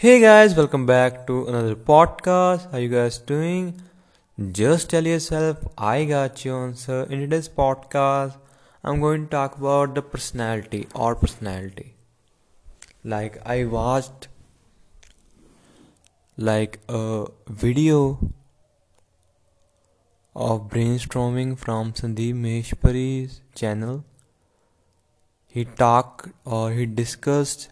Hey guys, welcome back to another podcast. How you guys doing? Just tell yourself I got you. answer. in today's podcast, I'm going to talk about the personality or personality. Like I watched like a video of brainstorming from Sandeep Maheshwari's channel. He talked or he discussed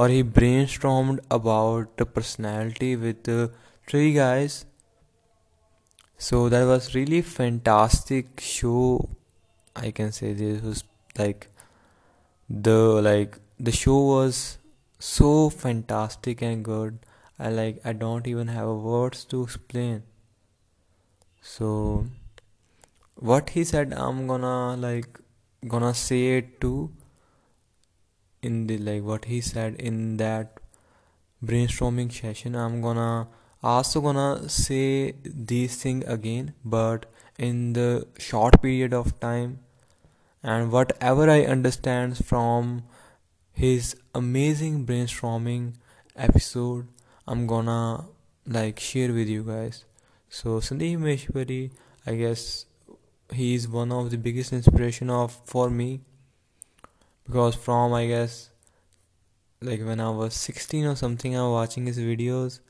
or he brainstormed about the personality with uh, three guys. So that was really fantastic show i can say. This was like the like the show was so fantastic and good. I like i don't even have words to explain. So what he said i'm gonna like gonna say it too in the like what he said in that brainstorming session i'm gonna also gonna say these things again but in the short period of time and whatever i understand from his amazing brainstorming episode i'm gonna like share with you guys. So sandeep maheshwari i guess he is one of the biggest inspiration of for me because from I guess like when I was 16 or something I was watching his videos.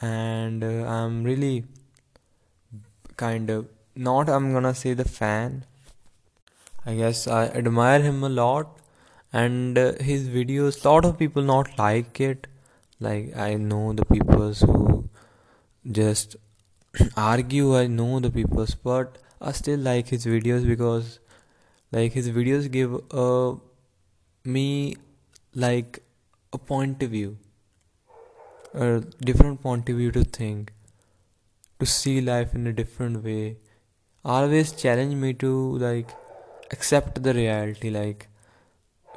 And uh, I'm really kind of not I'm gonna say the fan. I guess I admire him a lot. And uh, his videos lot of people not like it. Like I know the people who just argue I know the people but I still like his videos because like his videos give a me like a point of view a different point of view to think to see life in a different way always challenge me to like accept the reality like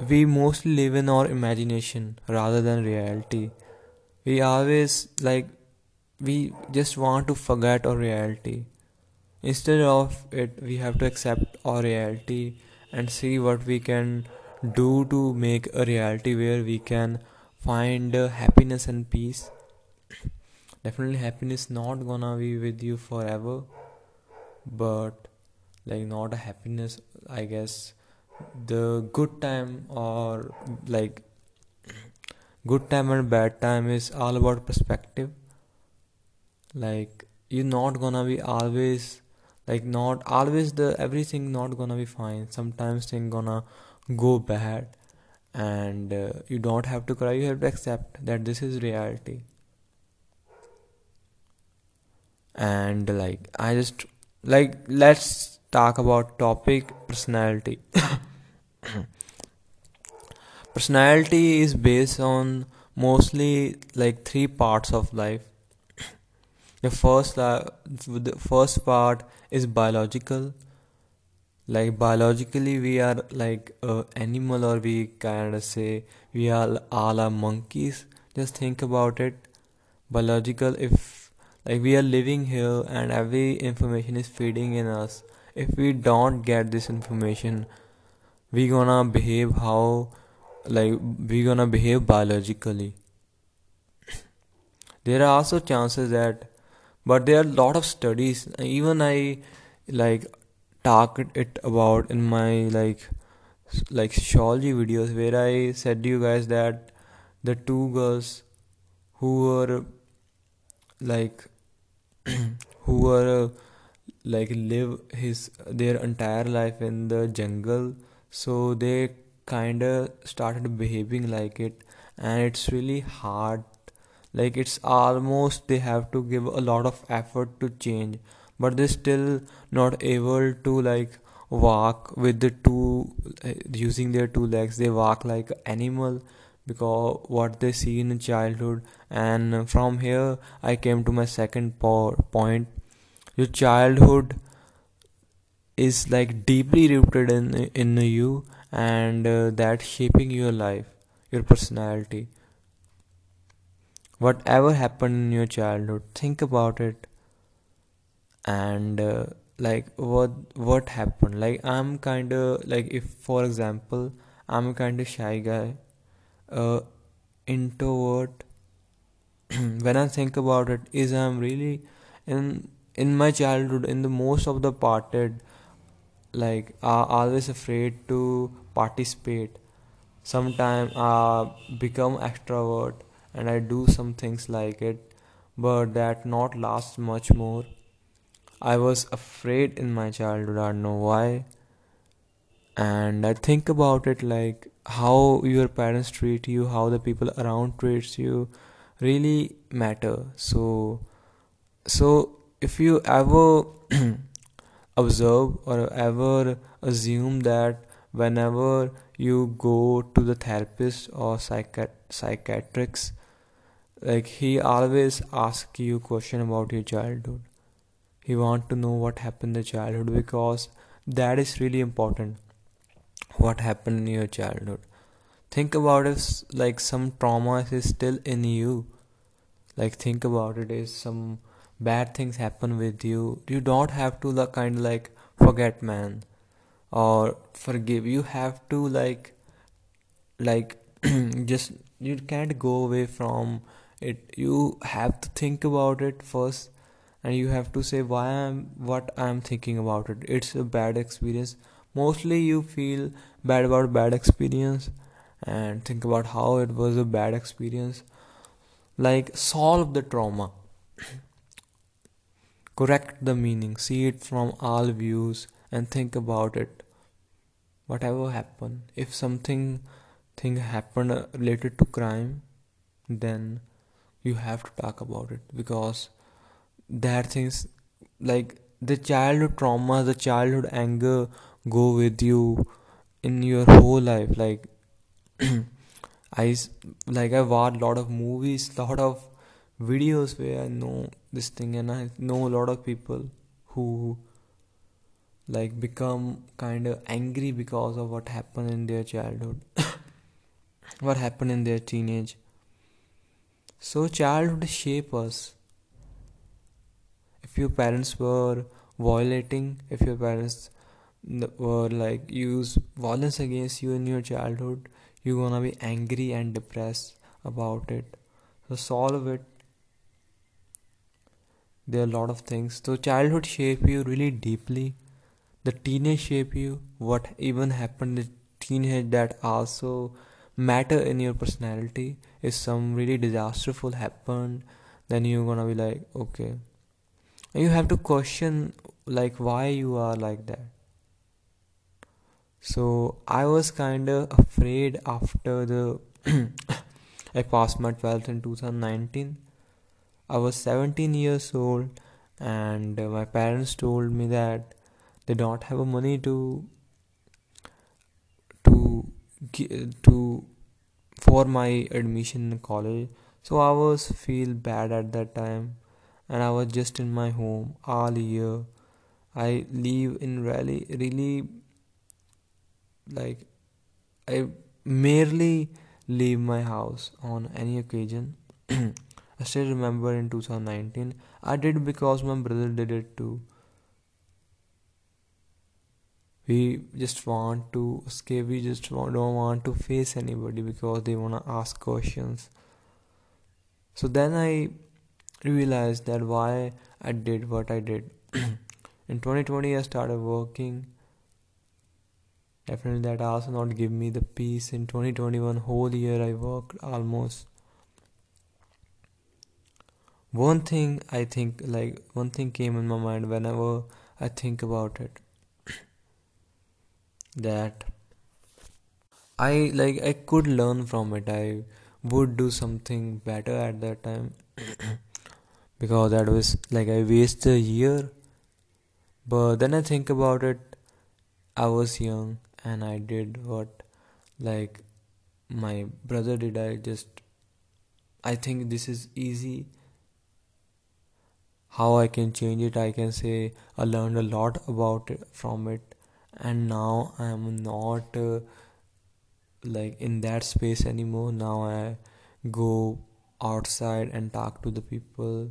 we mostly live in our imagination rather than reality. We always like we just want to forget our reality. Instead of it we have to accept our reality and see what we can do to make a reality where we can find uh, happiness and peace. Definitely happiness not gonna be with you forever but like not a happiness i guess the good time or like good time and bad time is all about perspective. Like you're not gonna be always like not always the everything not gonna be fine. Sometimes thing gonna go bad and uh, you don't have to cry you have to accept that this is reality. And like i just like let's talk about topic personality. Personality is based on mostly like three parts of life. The first uh, the first part is biological like biologically we are like a animal or we kind of say we are all are monkeys. Just think about it. Biological if like we are living here and every information is feeding in us. If we don't get this information we gonna behave how like we gonna behave biologically. There are also chances that but there are a lot of studies. Even i like talked it about in my like like sociology videos where I said to you guys that the two girls who were like who were like live his their entire life in the jungle. So they kind of started behaving like it and it's really hard. Like it's almost they have to give a lot of effort to change but they're still not able to like walk with the two using their two legs. They walk like animal because what they see in childhood. And from here i came to my second point. Your childhood is like deeply rooted in in you and uh, that shaping your life your personality. Whatever happened in your childhood think about it and uh, like what what happened? Like i'm kind of like if for example i'm kind of shy guy uh introvert. When I think about it is I'm really in in my childhood in the most of the parted like are always afraid to participate. Sometimes i become extrovert and i do some things like it but that not last much more i was afraid in my childhood i don't know why. And i think about it like how your parents treat you how the people around treats you really matter. So so if you ever observe or ever assume that whenever you go to the therapist or psychiat- like he always asks you question about your childhood he want to know what happened in the childhood because that is really important. What happened in your childhood? Think about if like some trauma is still in you. Like think about it. Is some bad things happen with you you don't have to like kind of like forget man. Or forgive. You have to like like just you can't go away from it. You have to think about it first and you have to say why i'm what i'm thinking about it. It's a bad experience. Mostly you feel bad about bad experience and think about how it was a bad experience. Like solve the trauma. Correct the meaning. See it from all views and think about it. Whatever happened. If something thing happened related to crime then you have to talk about it. Because that things like the childhood trauma the childhood anger go with you in your whole life. Like i like i a lot of movies lot of videos where i know this thing and i know a lot of people who like become kind of angry because of what happened in their childhood what happened in their teenage. So childhood shape us if your parents were violating if your parents were like use violence against you in your childhood you're gonna be angry and depressed about it. So solve it. There are a lot of things. So childhood shape you really deeply. The teenage shape you what even happened in teenage that also matter in your personality. If some really disasterful happened then you're gonna be like okay you have to question like why you are like that. So i was kind of afraid after the i passed my 12th in 2019 i was 17 years old and my parents told me that they don't have money to to to for my admission in college. So i was feel bad at that time and i was just in my home all year. I live in really really like i merely leave my house on any occasion. I still remember in 2019 i did because my brother did it too. We just want to escape. We just don't want to face anybody because they want to ask questions. So then i realized that why i did what i did. In 2020 i started working. Definitely that also not give me the peace. In 2021 whole year i worked almost. One thing i think like one thing came in my mind whenever i think about it. That I like I could learn from it. I would do something better at that time because that was like I wasted a year. But then I think about it, I was young and I did what like my brother did. I just I think this is easy. How I can change it, I can say I learned a lot about it from it and now i'm not uh, like in that space anymore now i go outside and talk to the people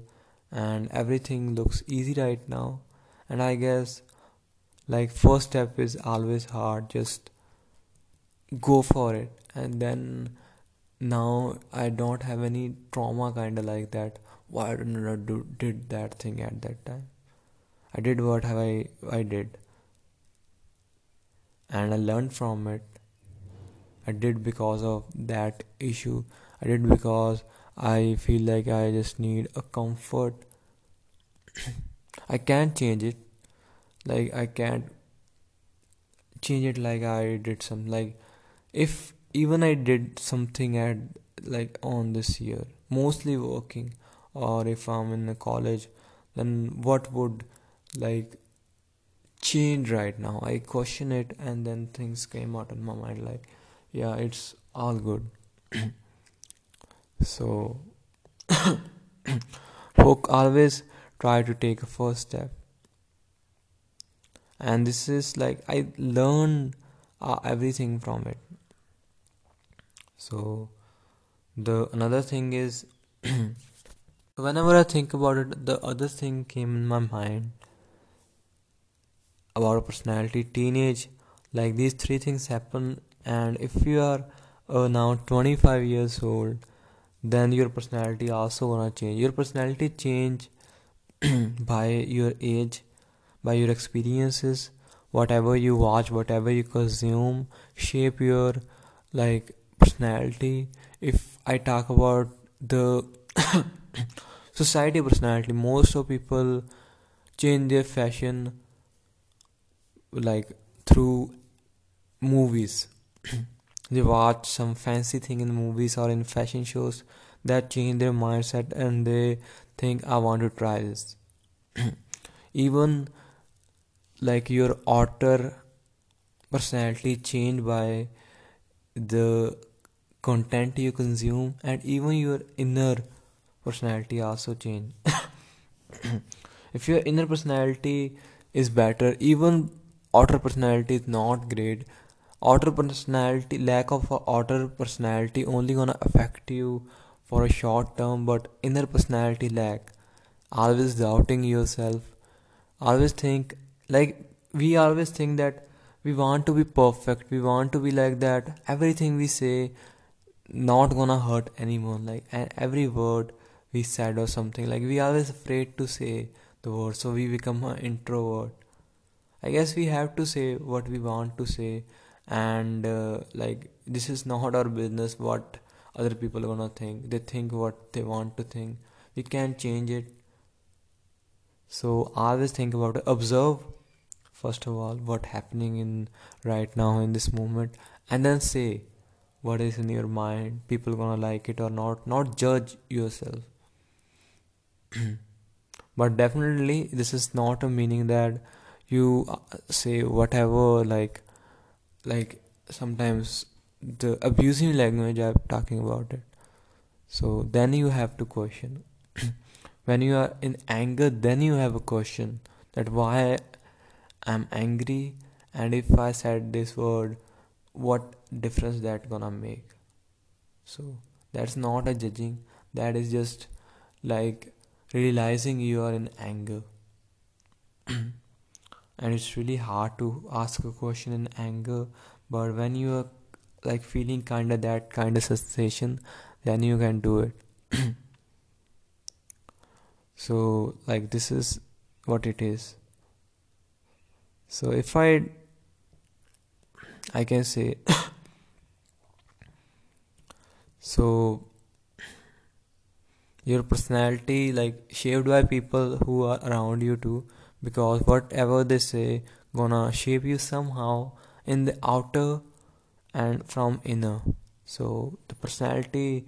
and everything looks easy right now and i guess like first step is always hard just go for it and then now I don't have any trauma kind of like that. Why didn't I do did that thing at that time? I did what have I I did, and I learned from it. I did because of that issue. I did because I feel like I just need a comfort. I can't change it. Like I can't change it like I did some like if even I did something at like on this year, mostly working, or if I'm in a college, then what would like change right now? I question it, and then things came out in my mind like, yeah, it's all good. so, folk always try to take a first step, and this is like I learned uh, everything from it. So the another thing is whenever i think about it the other thing came in my mind about personality teenage like these three things happen and if you are uh, now 25 years old then your personality also gonna change. Your personality change by your age by your experiences. Whatever you watch whatever you consume shape your like personality. If i talk about the society personality most of people change their fashion like through movies they watch some fancy thing in movies or in fashion shows that change their mindset and they think i want to try this. Even like your outer personality changed by the content you consume and even your inner personality also change. If your inner personality is better even outer personality is not great outer personality lack of outer personality only gonna affect you for a short term but inner personality lack. Always doubting yourself. Always think like we always think that we want to be perfect. We want to be like that. Everything we say not gonna hurt anyone like every word we said or something. Like we always afraid to say the word so we become an introvert. I guess we have to say what we want to say and uh, like this is not our business what other people are gonna think. They think what they want to think. We can't change it. So always think about observe first of all what happening in right now in this moment. And then say what is in your mind. People gonna like it or not. Not judge yourself. But definitely this is not a meaning that you uh, say whatever like like sometimes the abusive language i'm talking about it. So then you have to question. When you are in anger then you have a question that why i'm angry and if i said this word what difference that gonna make? So that's not a judging. That is just like realizing you are in anger and it's really hard to ask a question in anger but when you are like feeling kind of that kind of sensation then you can do it. So like this is what it is. So if i i can say so your personality like shaped by people who are around you too because whatever they say gonna shape you somehow in the outer and from inner. So the personality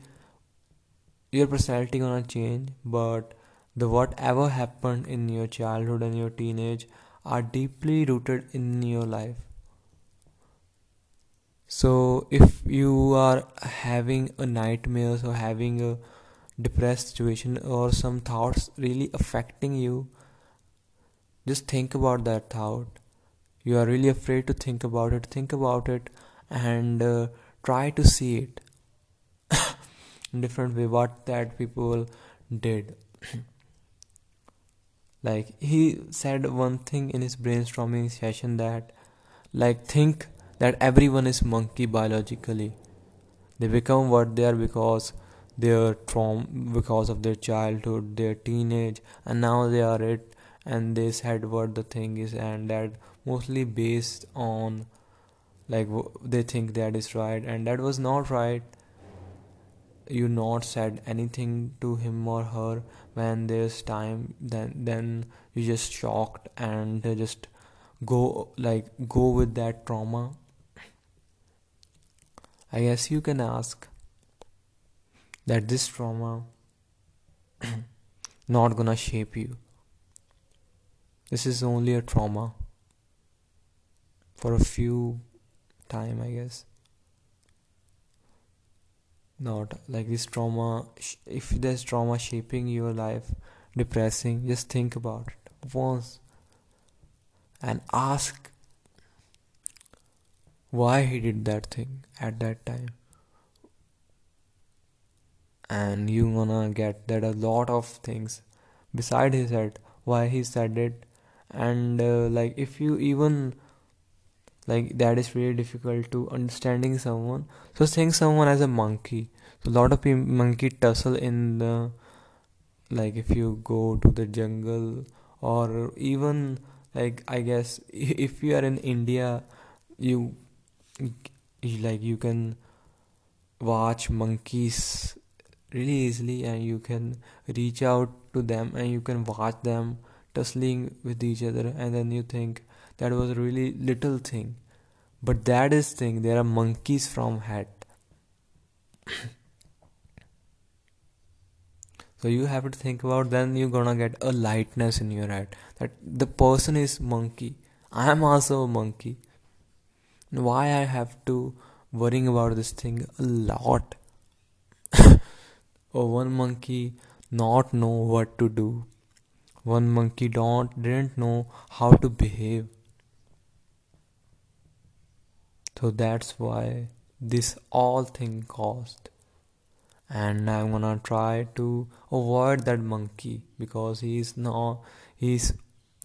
your personality gonna change but the whatever happened in your childhood and your teenage are deeply rooted in your life. So if you are having a nightmare or having a depressed situation or some thoughts really affecting you just think about that thought. You are really afraid to think about it. Think about it and uh, try to see it in different way what that people did. Like he said one thing in his brainstorming session that like think that everyone is monkey biologically. They become what they are because their trauma because of their childhood their teenage and now they are it and they said what the thing is and that mostly based on like they think that is right and that was not right. You not said anything to him or her when there's time then then you just shocked and just go like go with that trauma. I guess you can ask that this trauma not gonna shape you this is only a trauma. For a few time i guess. Not like this trauma if there's trauma shaping your life depressing just think about it. Once and ask why he did that thing at that time. And you gonna get that a lot of things beside his head why he said it and uh, like if you even like that is really difficult to understanding someone. So think someone as a monkey. So a lot of monkey tussle in the like if you go to the jungle or even like i guess if you are in india you like you can watch monkeys really easily and you can reach out to them and you can watch them tussling with each other and then you think that was a really little thing. But that is thing there are monkeys from hat. So you have to think about then you're gonna get a lightness in your head that the person is monkey i am also a monkey. Why i have to worrying about this thing a lot? Or oh, one monkey not know what to do one monkey don't didn't know how to behave. So that's why this all thing caused and i'm gonna try to avoid that monkey because he's not he's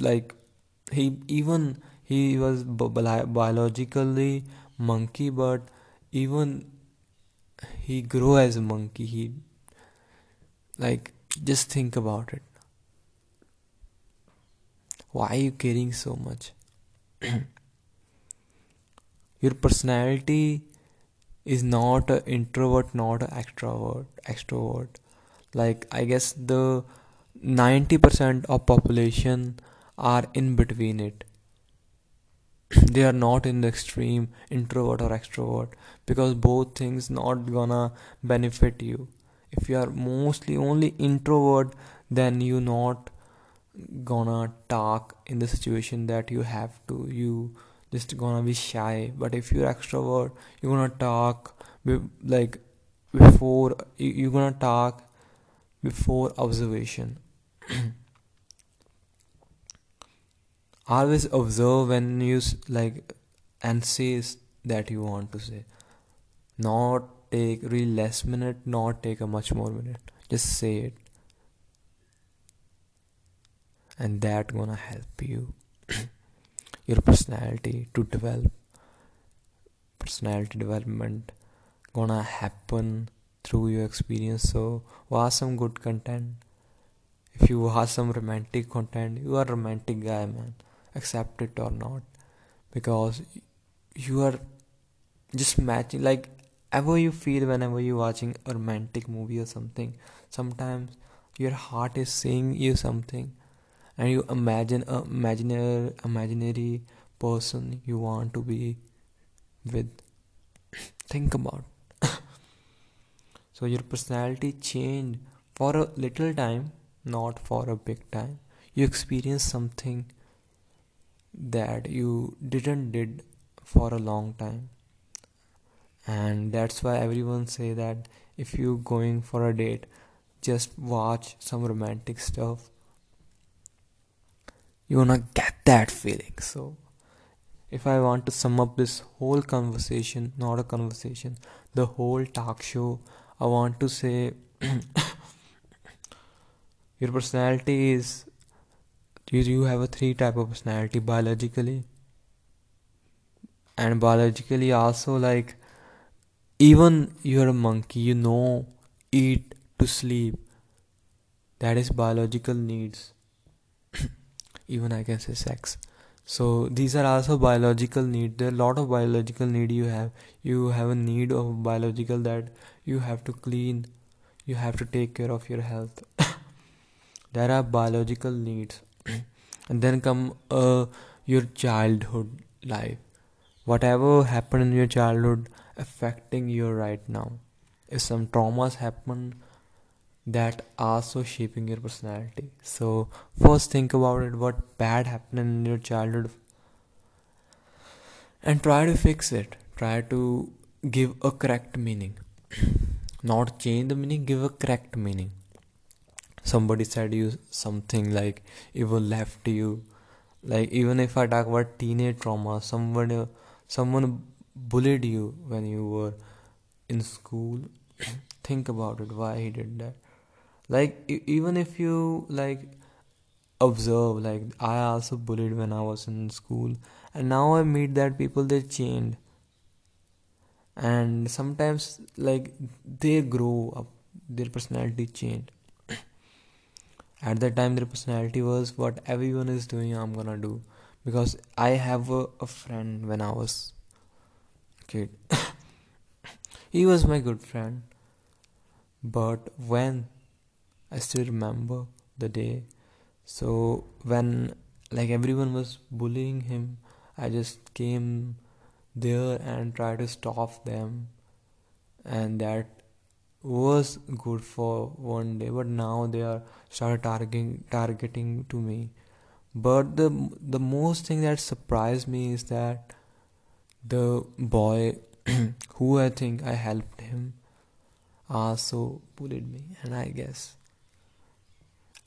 like he even he was biologically monkey but even he grew as a monkey. He like, just think about it. Why are you caring so much? Your personality is not an introvert, not an extrovert. Extrovert. Like I guess the ninety percent of population are in between it. they are not in the extreme introvert or extrovert because both things not gonna benefit you if you are mostly only introvert then you not gonna talk in the situation that you have to. You just gonna be shy. But if you're extrovert you're gonna talk like before you're gonna talk before observation. Always observe when you like and say that you want to say. Not take really less minute not take a much more minute. Just say it and that gonna help you your personality to develop. Personality development gonna happen through your experience. So watch some good content. If you watch some romantic content you are a romantic guy man. Accept it or not. Because you are just matching like ever you feel whenever you're watching a romantic movie or something sometimes your heart is saying you something and you imagine uh, a imaginary imaginary person you want to be with. Think about so your personality change for a little time not for a big time. You experience something that you didn't did for a long time. And that's why everyone say that if you going for a date just watch some romantic stuff you wanna get that feeling. So if i want to sum up this whole conversation not a conversation the whole talk show i want to say your personality is you, you have a three type of personality biologically and biologically also like even you're a monkey you know eat to sleep. That is biological needs even i can say sex. So these are also biological needs there are a lot of biological need you have. You have a need of biological that you have to clean. You have to take care of your health. There are biological needs. And then come uh, your childhood life. Whatever happened in your childhood affecting you right now. If some traumas happen that also shaping your personality. So first think about it what bad happened in your childhood. And try to fix it. Try to give a correct meaning. Not change the meaning give a correct meaning. Somebody said you something like evil left you like even if i talk about teenage trauma someone someone bullied you when you were in school. Think about it why he did that like even if you like observe like i also bullied when i was in school and now i meet that people they changed and sometimes like they grow up their personality changed at that time their personality was what everyone is doing i'm gonna do. Because i have a, a friend when i was kid. He was my good friend. But when I still remember the day. So when like everyone was bullying him, I just came there and tried to stop them, and that was good for one day. But now they are start targeting targeting to me. But the the most thing that surprised me is that the boy who I think I helped him uh, also bullied me, and I guess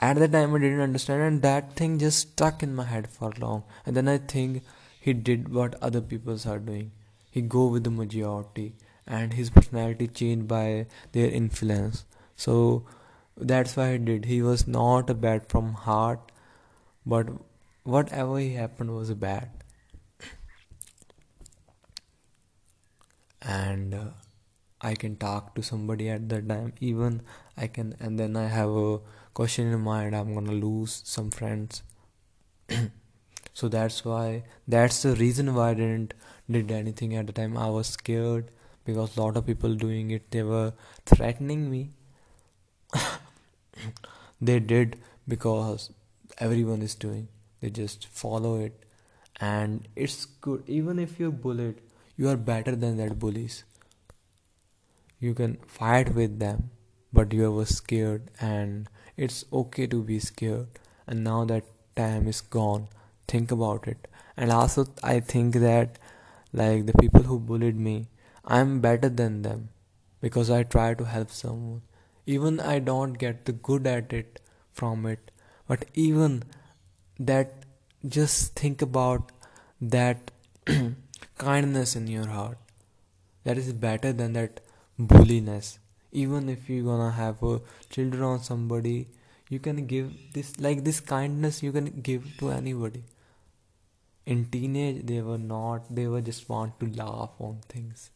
at the time I didn't understand, and that thing just stuck in my head for long. And then I think he did what other people are doing. He go with the majority, and his personality changed by their influence. So that's why he did. He was not a bad from heart, but whatever he happened was bad. and uh, I can talk to somebody at that time. Even I can, and then I have a question in mind i'm gonna lose some friends. So that's why that's the reason why i didn't did anything at the time. I was scared because a lot of people doing it they were threatening me. They did because everyone is doing. They just follow it. And it's good even if you're bullied you are better than that bullies. You can fight with them but you were scared and it's okay to be scared. And now that time is gone think about it. And also i think that like the people who bullied me i'm better than them because i try to help someone. Even i don't get the good at it from it. But even that just think about that kindness in your heart. That is better than that bulliness even if you're gonna have a children or somebody you can give this like this kindness you can give to anybody. In teenage they were not they were just want to laugh on things.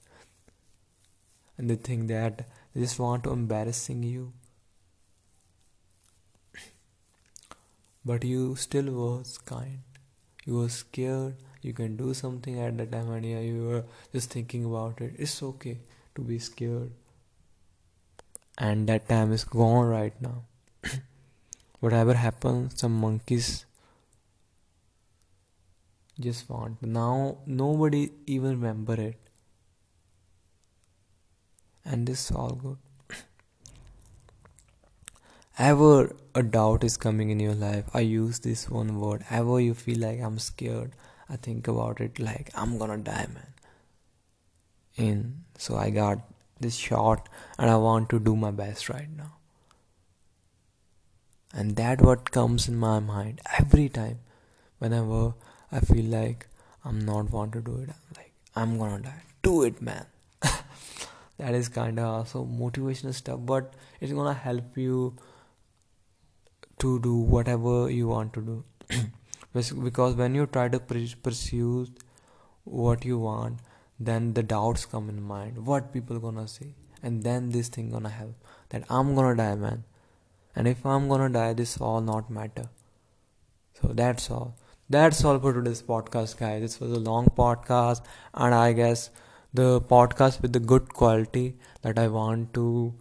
And they think that they just want to embarrassing you. But you still was kind. You were scared. You can do something at the time and yeah, you were just thinking about it. It's okay to be scared and that time is gone right now. Whatever happened, some monkeys just want. Now nobody even remember it, and this is all good. Ever a doubt is coming in your life, I use this one word. Ever you feel like I'm scared, I think about it like I'm gonna die, man. In so I got this shot and I want to do my best right now. And that what comes in my mind every time whenever I feel like I'm not want to do it. I'm like, I'm gonna die. Do it man. that is kinda also motivational stuff, but it's gonna help you to do whatever you want to do. because when you try to pursue what you want then the doubts come in mind. What people gonna say? And then this thing gonna help. That i'm gonna die man. And if i'm gonna die this all not matter. So that's all. That's all for today's podcast guys. This was a long podcast and i guess the podcast with the good quality that i want to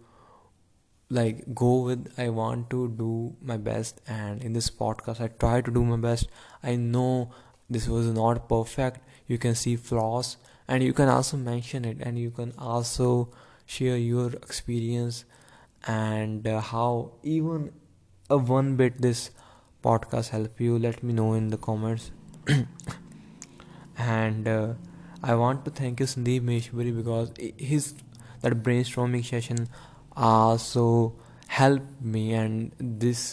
like go with i want to do my best. And in this podcast i try to do my best. I know this was not perfect. You can see flaws and you can also mention it and you can also share your experience and uh, how even a one bit this podcast help you. Let me know in the comments. And uh, i want to thank you sandeep maheshwari because his that brainstorming session also helped me and this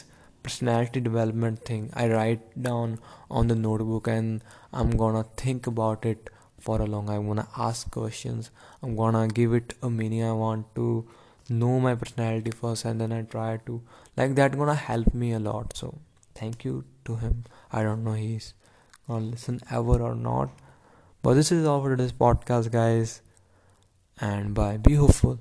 personality development thing i write down on the notebook and i'm gonna think about it for a long i'm gonna ask questions. I'm gonna give it a meaning. I want to know my personality first and then i try to like that gonna help me a lot. So thank you to him. I don't know he's gonna listen ever or not. But this is all for this podcast guys. And bye. Be hopeful